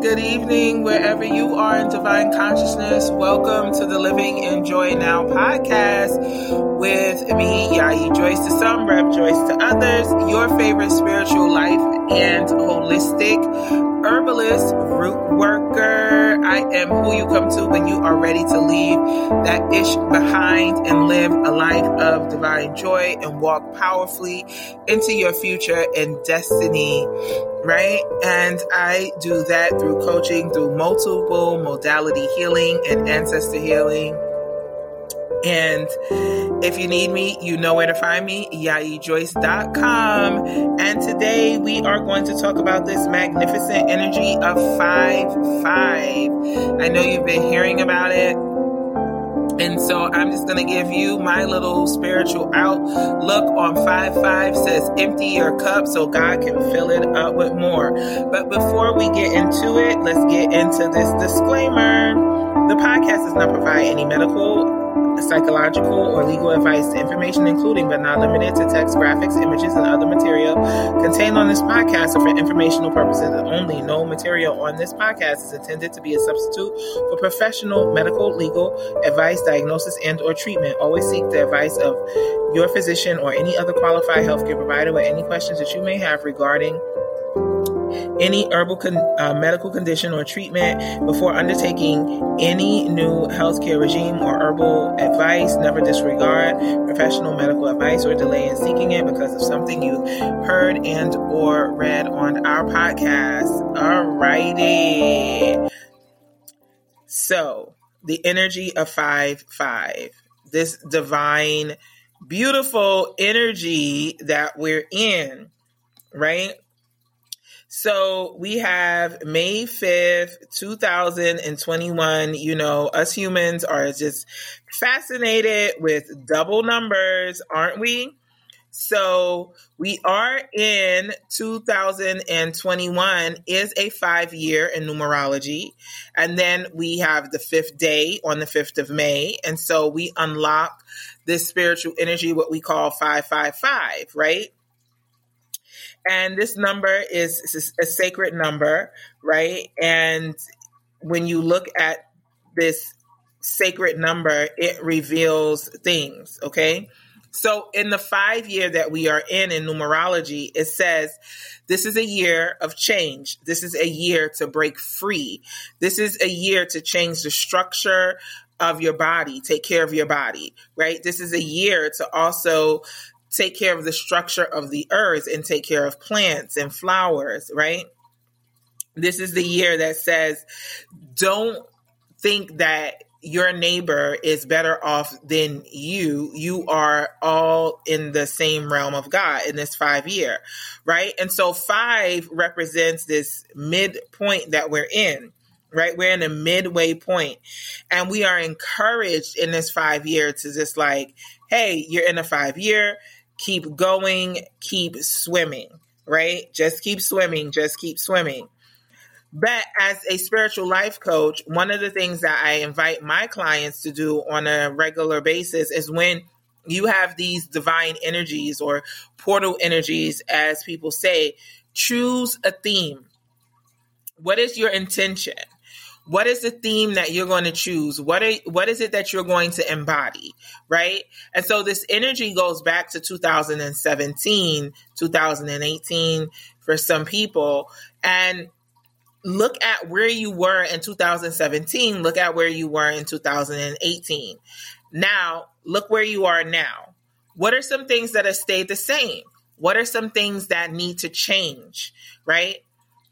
Good evening, wherever you are in divine consciousness. Welcome to the Living in Joy Now podcast with me, Yayi Joyce to some, Rep Joyce to others, your favorite spiritual life and holistic herbalist, root worker. I am who you come to when you are ready to leave that ish behind and live a divine joy and walk powerfully into your future and destiny, right? And I do that through coaching, through multiple modality healing and ancestor healing and if you need me, you know where to find me, yayijoyce.com. And today we are going to talk about this magnificent energy of 5 5. I know you've been hearing about it. And so I'm just going to give you my little spiritual outlook on 5 5 says empty your cup so God can fill it up with more. But before we get into it, let's get into this disclaimer. The podcast does not provide any medical psychological, or legal advice. The information, including but not limited to text, graphics, images, and other material contained on this podcast are for informational purposes only. No material on this podcast is intended to be a substitute for professional medical, legal advice, diagnosis, and or treatment. Always seek the advice of your physician or any other qualified healthcare provider with any questions that you may have regarding any herbal con- uh, medical condition or treatment before undertaking any new healthcare regime or herbal advice. Never disregard professional medical advice or delay in seeking it because of something you heard and or read on our podcast. Alrighty. So the energy of five five, this divine, beautiful energy that we're in, right? So we have May 5th, 2021. You know, us humans are just fascinated with double numbers, aren't we? So we are in 2021 is a five year in numerology. And then we have the fifth day on the 5th of May. And so we unlock this spiritual energy, what we call 555, right? And this number is a sacred number, right? And when you look at this sacred number, it reveals things, okay? So in the five year that we are in in numerology, it says this is a year of change. This is a year to break free. This is a year to change the structure of your body, take care of your body, right? This is a year to also take care of the structure of the earth and take care of plants and flowers, right? This is the year that says, don't think that your neighbor is better off than you. You are all in the same realm of God in this five year, right? And so five represents this midpoint that we're in right? We're in a midway point and we are encouraged in this five year to just like, hey, you're in a five year keep going, keep swimming, right? Just keep swimming, just keep swimming. But as a spiritual life coach, one of the things that I invite my clients to do on a regular basis is when you have these divine energies or portal energies, as people say, choose a theme. What is your intention? What is the theme that you're going to choose? What are, what is it that you're going to embody right? And so this energy goes back to 2017 2018 for some people. And look at where you were in 2017 look at where you were in 2018 now look where you are now. What are some things that have stayed the same? What are some things that need to change right?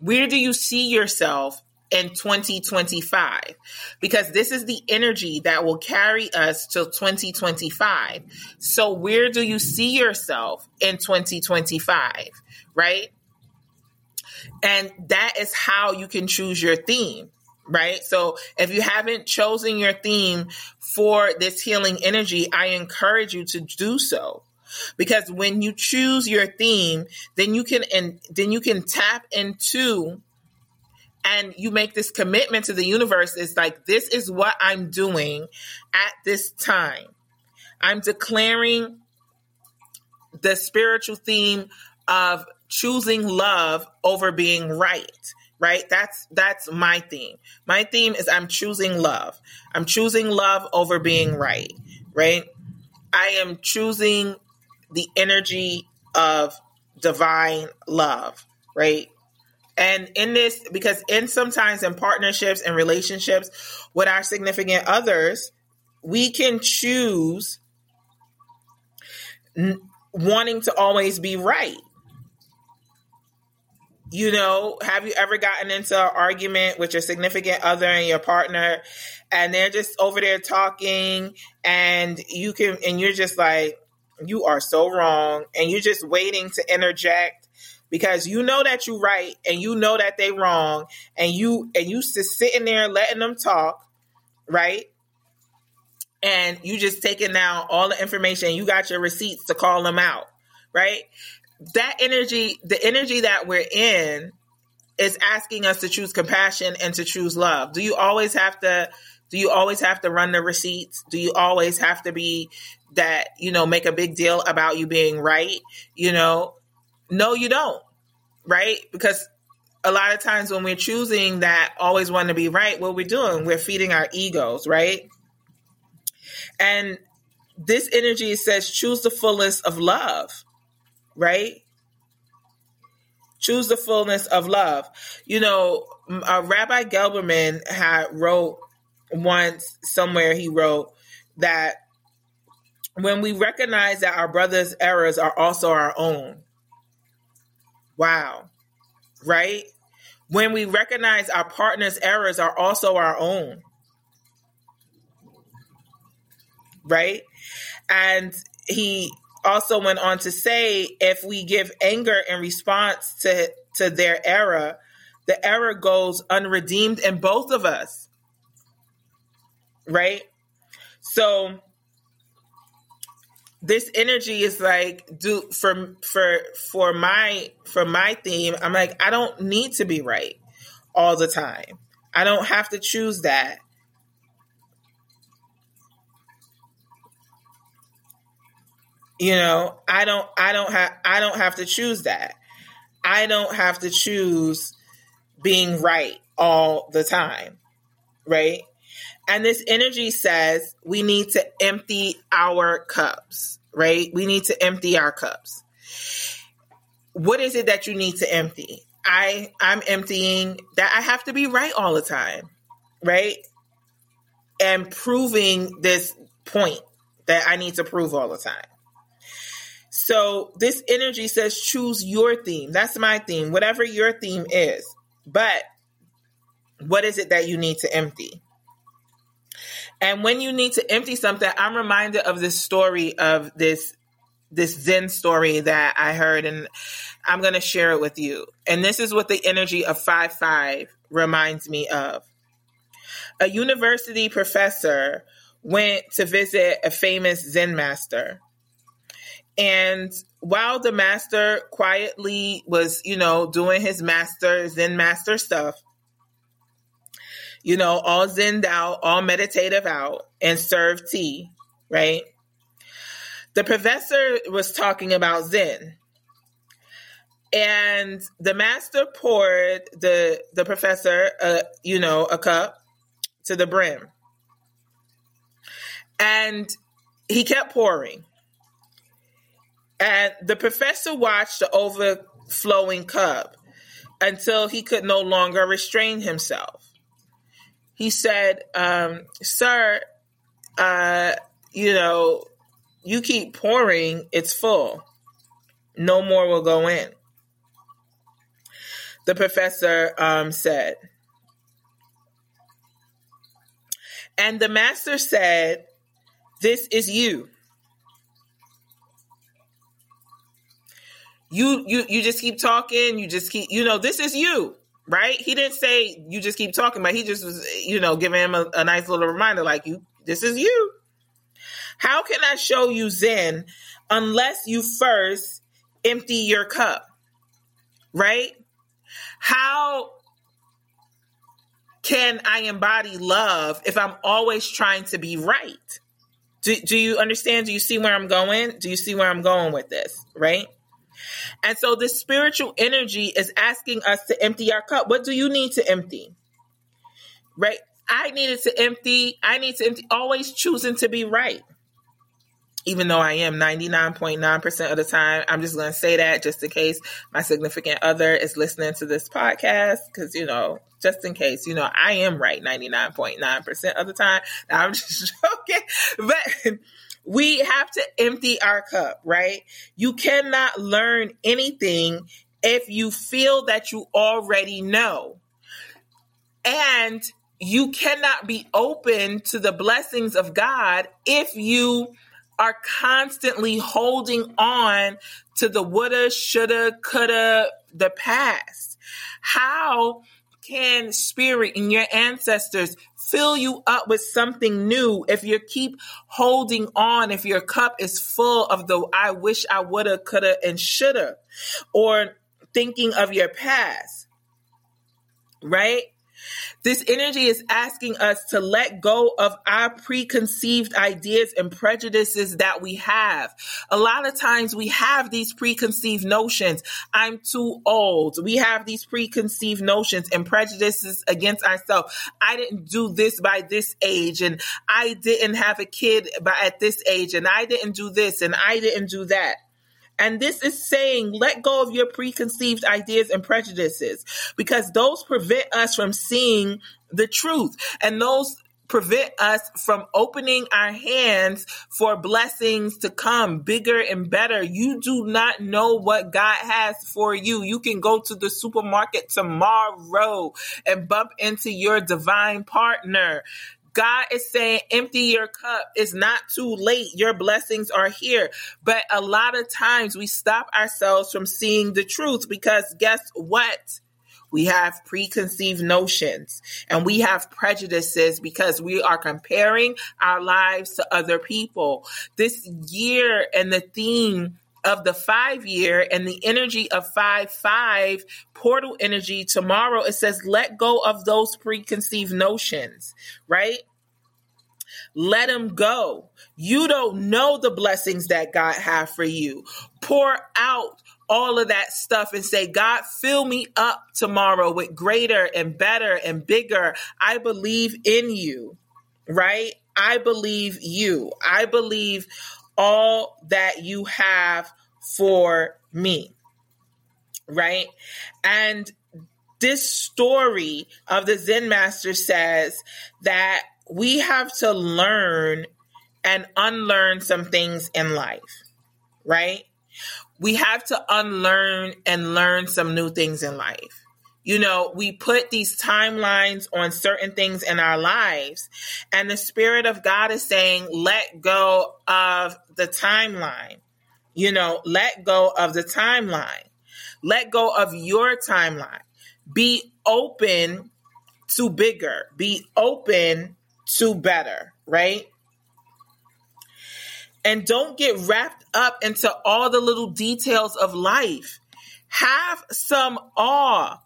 Where do you see yourself in 2025 because this is the energy that will carry us till 2025. So where do you see yourself in 2025, right? And that is how you can choose your theme, right? So if you haven't chosen your theme for this healing energy, I encourage you to do so because when you choose your theme then you can and then you can tap into and you make this commitment to the universe is like this is what i'm doing at this time i'm declaring the spiritual theme of choosing love over being right right? That's that's my theme. My theme is I'm choosing love. I'm choosing love over being right, right? I am choosing the energy of divine love, right? And in this, because in sometimes in partnerships and relationships with our significant others, we can choose n- wanting to always be right. You know, have you ever gotten into an argument with your significant other and your partner, and they're just over there talking, and you can, and you're just like, you are so wrong, and you're just waiting to interject because you know that you're right and you know that they wrong and you and you just sitting there letting them talk right? And you just taking down all the information you got your receipts to call them out right? That energy the energy that we're in is asking us to choose compassion and to choose love. Do you always have to do you always have to run the receipts? Do you always have to be that you know make a big deal about you being right you know no, you don't. Right? Because a lot of times when we're choosing that always want to be right, what we're doing, we're feeding our egos, right? And this energy says choose the fullness of love, right? Choose the fullness of love. You know, uh, Rabbi Gelberman had wrote once somewhere he wrote that when we recognize that our brother's errors are also our own, Wow. Right? When we recognize our partner's errors are also our own. Right? And he also went on to say if we give anger in response to, to their error, the error goes unredeemed in both of us. Right? So this energy is like do for for for my for my theme i'm like i don't need to be right all the time. I don't have to choose that. You know i don't i don't have i don't have to choose that. I don't have to choose being right all the time right and this energy says we need to empty our cups, right? We need to empty our cups. What is it that you need to empty? I I'm emptying that I have to be right all the time, right? And proving this point that I need to prove all the time. So this energy says choose your theme. That's my theme, whatever your theme is. But what is it that you need to empty? And when you need to empty something, I'm reminded of this story of this this Zen story that I heard, and I'm going to share it with you. And this is what the energy of 5 5 reminds me of. A university professor went to visit a famous Zen master. And while the master quietly was, you know, doing his master, Zen master stuff, you know, all zenned out, all meditative out, and served tea, right? The professor was talking about Zen. And the master poured the the professor, uh, you know, a cup to the brim, and he kept pouring. And the professor watched the overflowing cup until he could no longer restrain himself he said, um, Sir, uh, you know, you keep pouring, it's full. No more will go in. The professor um, said. And the master said, This is you. You you you just keep talking, you just keep you know, this is you right? He didn't say you just keep talking, but he just was, you know, giving him a, a nice little reminder, like you, this is you. How can I show you Zen unless you first empty your cup, right? How can I embody love if I'm always trying to be right? Do, do you understand? Do you see where I'm going? Do you see where I'm going with this, right? And so this spiritual energy is asking us to empty our cup. What do you need to empty? Right? I needed to empty. I need to empty, always choosing to be right. Even though I am 99.9% of the time, I'm just going to say that just in case my significant other is listening to this podcast. Cause, you know, just in case, you know, I am right 99.9% of the time. I'm just joking. But we have to empty our cup, right? You cannot learn anything if you feel that you already know. And you cannot be open to the blessings of God if you are constantly holding on to the woulda, shoulda, coulda, the past. How can spirit and your ancestors fill you up with something new if you keep holding on, if your cup is full of the I wish I woulda, coulda, and shoulda, or thinking of your past, right? This energy is asking us to let go of our preconceived ideas and prejudices that we have. A lot of times we have these preconceived notions. I'm too old. We have these preconceived notions and prejudices against ourselves. I didn't do this by this age and I didn't have a kid by at this age and I didn't do this and I didn't do that. And this is saying let go of your preconceived ideas and prejudices because those prevent us from seeing the truth. And those prevent us from opening our hands for blessings to come bigger and better. You do not know what God has for you. You can go to the supermarket tomorrow and bump into your divine partner. God is saying, empty your cup. It's not too late. Your blessings are here. But a lot of times we stop ourselves from seeing the truth because guess what? We have preconceived notions and we have prejudices because we are comparing our lives to other people. This year and the theme of the five year and the energy of five five portal energy tomorrow it says let go of those preconceived notions right? Let them go. You don't know the blessings that god have for you. Pour out all of that stuff and say god fill me up tomorrow with greater and better and bigger. I believe in you right? I believe you. I believe all that you have for me. Right? And this story of the Zen master says that we have to learn and unlearn some things in life, right? We have to unlearn and learn some new things in life you know, we put these timelines on certain things in our lives, and the Spirit of God is saying, let go of the timeline. You know, let go of the timeline, let go of your timeline. Be open to bigger, be open to better, right? And don't get wrapped up into all the little details of life. Have some awe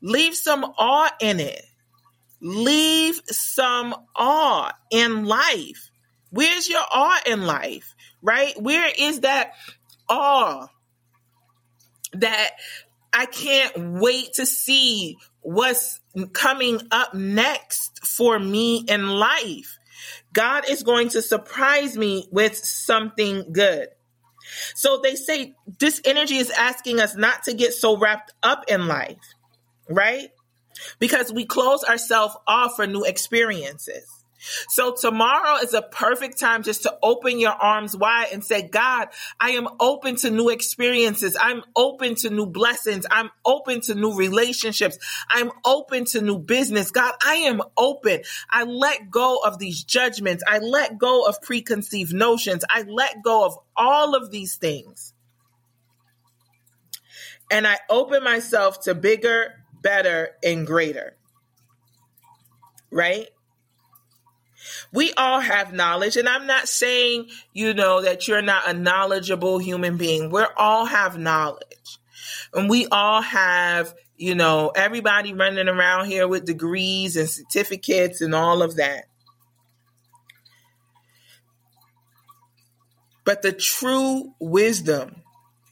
Leave some awe in it. Leave some awe in life. Where's your awe in life? Right? Where is that awe that I can't wait to see what's coming up next for me in life? God is going to surprise me with something good. So they say this energy is asking us not to get so wrapped up in life right? Because we close ourselves off for new experiences. So tomorrow is a perfect time just to open your arms wide and say, God, I am open to new experiences. I'm open to new blessings. I'm open to new relationships. I'm open to new business. God, I am open. I let go of these judgments. I let go of preconceived notions. I let go of all of these things. And I open myself to bigger better, and greater. Right? We all have knowledge, and I'm not saying, you know, that you're not a knowledgeable human being. We all have knowledge. And we all have, you know, everybody running around here with degrees and certificates and all of that. But the true wisdom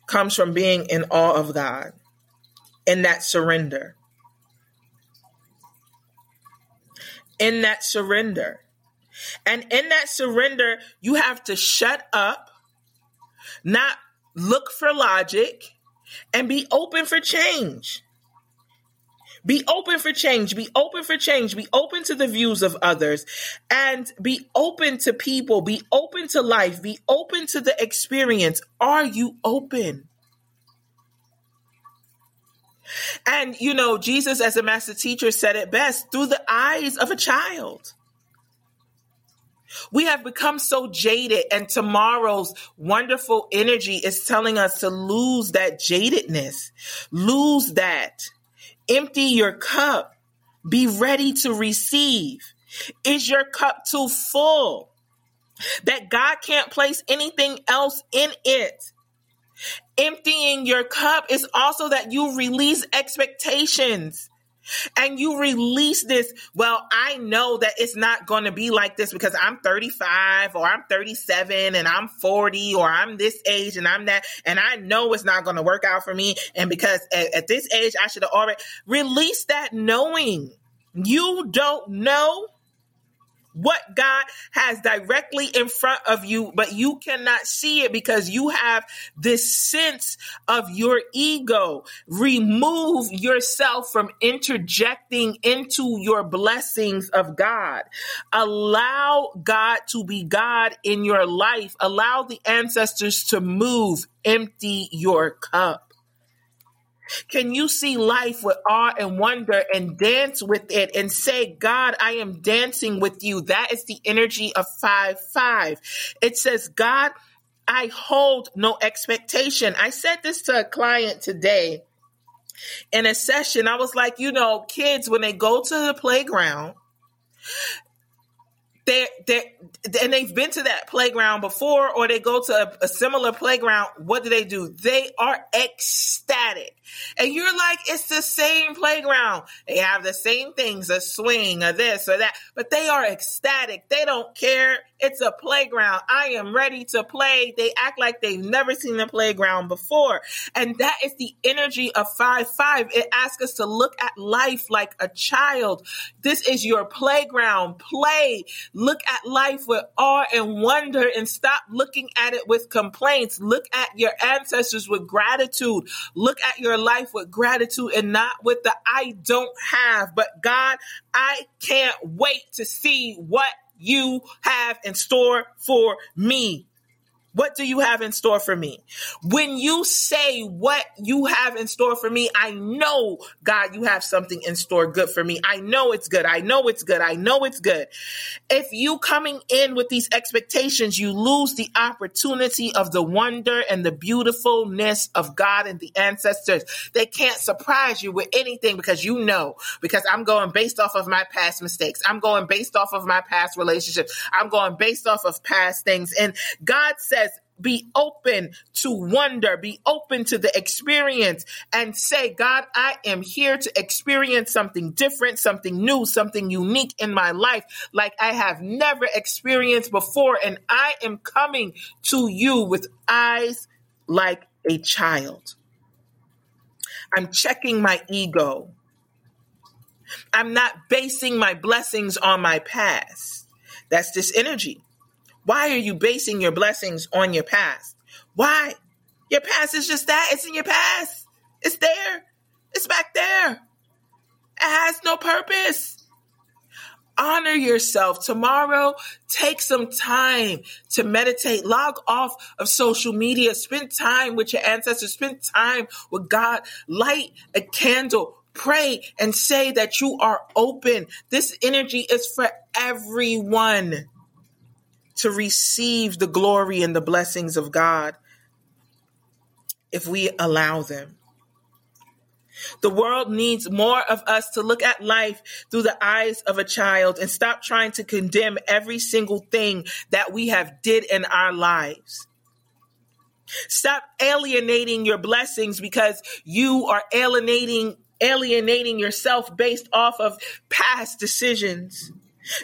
comes from being in awe of God, in that surrender. In that surrender. And in that surrender, you have to shut up, not look for logic, and be open for change. Be open for change. Be open for change. Be open to the views of others and be open to people. Be open to life. Be open to the experience. Are you open? And, you know, Jesus, as a master teacher, said it best through the eyes of a child. We have become so jaded, and tomorrow's wonderful energy is telling us to lose that jadedness, lose that. Empty your cup. Be ready to receive. Is your cup too full? That God can't place anything else in it. Emptying your cup is also that you release expectations and you release this. Well, I know that it's not going to be like this because I'm 35 or I'm 37 and I'm 40 or I'm this age and I'm that. And I know it's not going to work out for me. And because at, at this age, I should have already released that knowing you don't know what God has directly in front of you, but you cannot see it because you have this sense of your ego. Remove yourself from interjecting into your blessings of God. Allow God to be God in your life. Allow the ancestors to move. Empty your cup. Can you see life with awe and wonder and dance with it and say, God, I am dancing with you? That is the energy of 5 5. It says, God, I hold no expectation. I said this to a client today in a session. I was like, you know, kids, when they go to the playground, they and they've been to that playground before or they go to a, a, similar playground what do they do? They are ecstatic. And you're like it's the same playground. They have the same things a swing or this or that but they are ecstatic. They don't care. It's a playground. I am ready to play. They act like they've never seen the playground before. And that is the energy of 5 5 it asks us to look at life like a child. This is your playground. Play look at life with awe and wonder and stop looking at it with complaints. Look at your ancestors with gratitude. Look at your life with gratitude and not with the I don't have. But God, I can't wait to see what you have in store for me. What do you have in store for me? When you say what you have in store for me, I know, God, you have something in store good for me. I know it's good. I know it's good. I know it's good. If you coming in with these expectations, you lose the opportunity of the wonder and the beautifulness of God and the ancestors. They can't surprise you with anything because you know, because I'm going based off of my past mistakes. I'm going based off of my past relationships. I'm going based off of past things. And God says, be open to wonder, be open to the experience and say, God, I am here to experience something different, something new, something unique in my life like I have never experienced before. And I am coming to you with eyes like a child. I'm checking my ego. I'm not basing my blessings on my past. That's this energy. Why are you basing your blessings on your past? Why? Your past is just that. It's in your past. It's there. It's back there. It has no purpose. Honor yourself. Tomorrow, take some time to meditate. Log off of social media. Spend time with your ancestors. Spend time with God. Light a candle. Pray and say that you are open. This energy is for everyone to receive the glory and the blessings of God if we allow them. The world needs more of us to look at life through the eyes of a child and stop trying to condemn every single thing that we have did in our lives. Stop alienating your blessings because you are alienating alienating yourself based off of past decisions.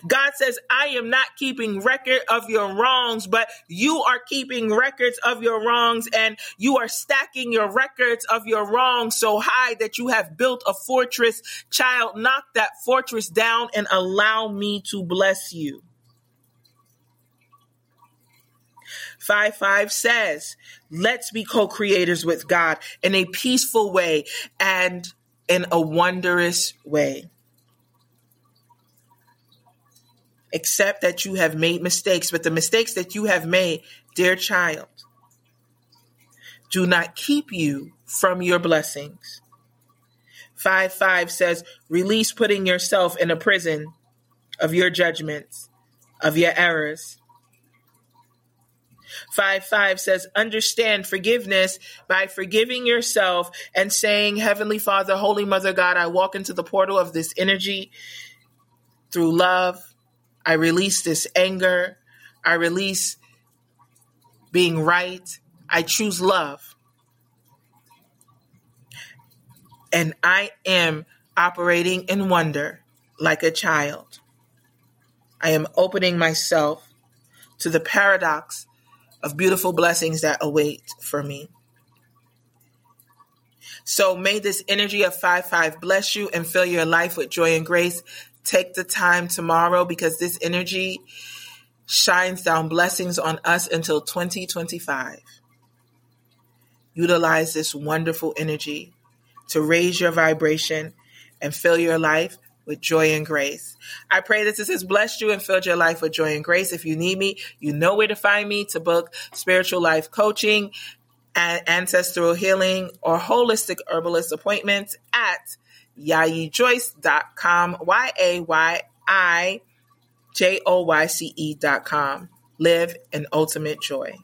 God says, I am not keeping record of your wrongs, but you are keeping records of your wrongs and you are stacking your records of your wrongs so high that you have built a fortress. Child, knock that fortress down and allow me to bless you. 5 5 says, let's be co creators with God in a peaceful way and in a wondrous way. Accept that you have made mistakes, but the mistakes that you have made, dear child, do not keep you from your blessings. 5 5 says, release putting yourself in a prison of your judgments, of your errors. 5 5 says, understand forgiveness by forgiving yourself and saying, Heavenly Father, Holy Mother God, I walk into the portal of this energy through love, I release this anger. I release being right. I choose love. And I am operating in wonder like a child. I am opening myself to the paradox of beautiful blessings that await for me. So may this energy of 5 5 bless you and fill your life with joy and grace take the time tomorrow because this energy shines down blessings on us until 2025. Utilize this wonderful energy to raise your vibration and fill your life with joy and grace. I pray that this has blessed you and filled your life with joy and grace. If you need me, you know where to find me to book spiritual life coaching, ancestral healing, or holistic herbalist appointments at yayijoyce.com, Y A Y I J O Y C E.com. Live an ultimate joy.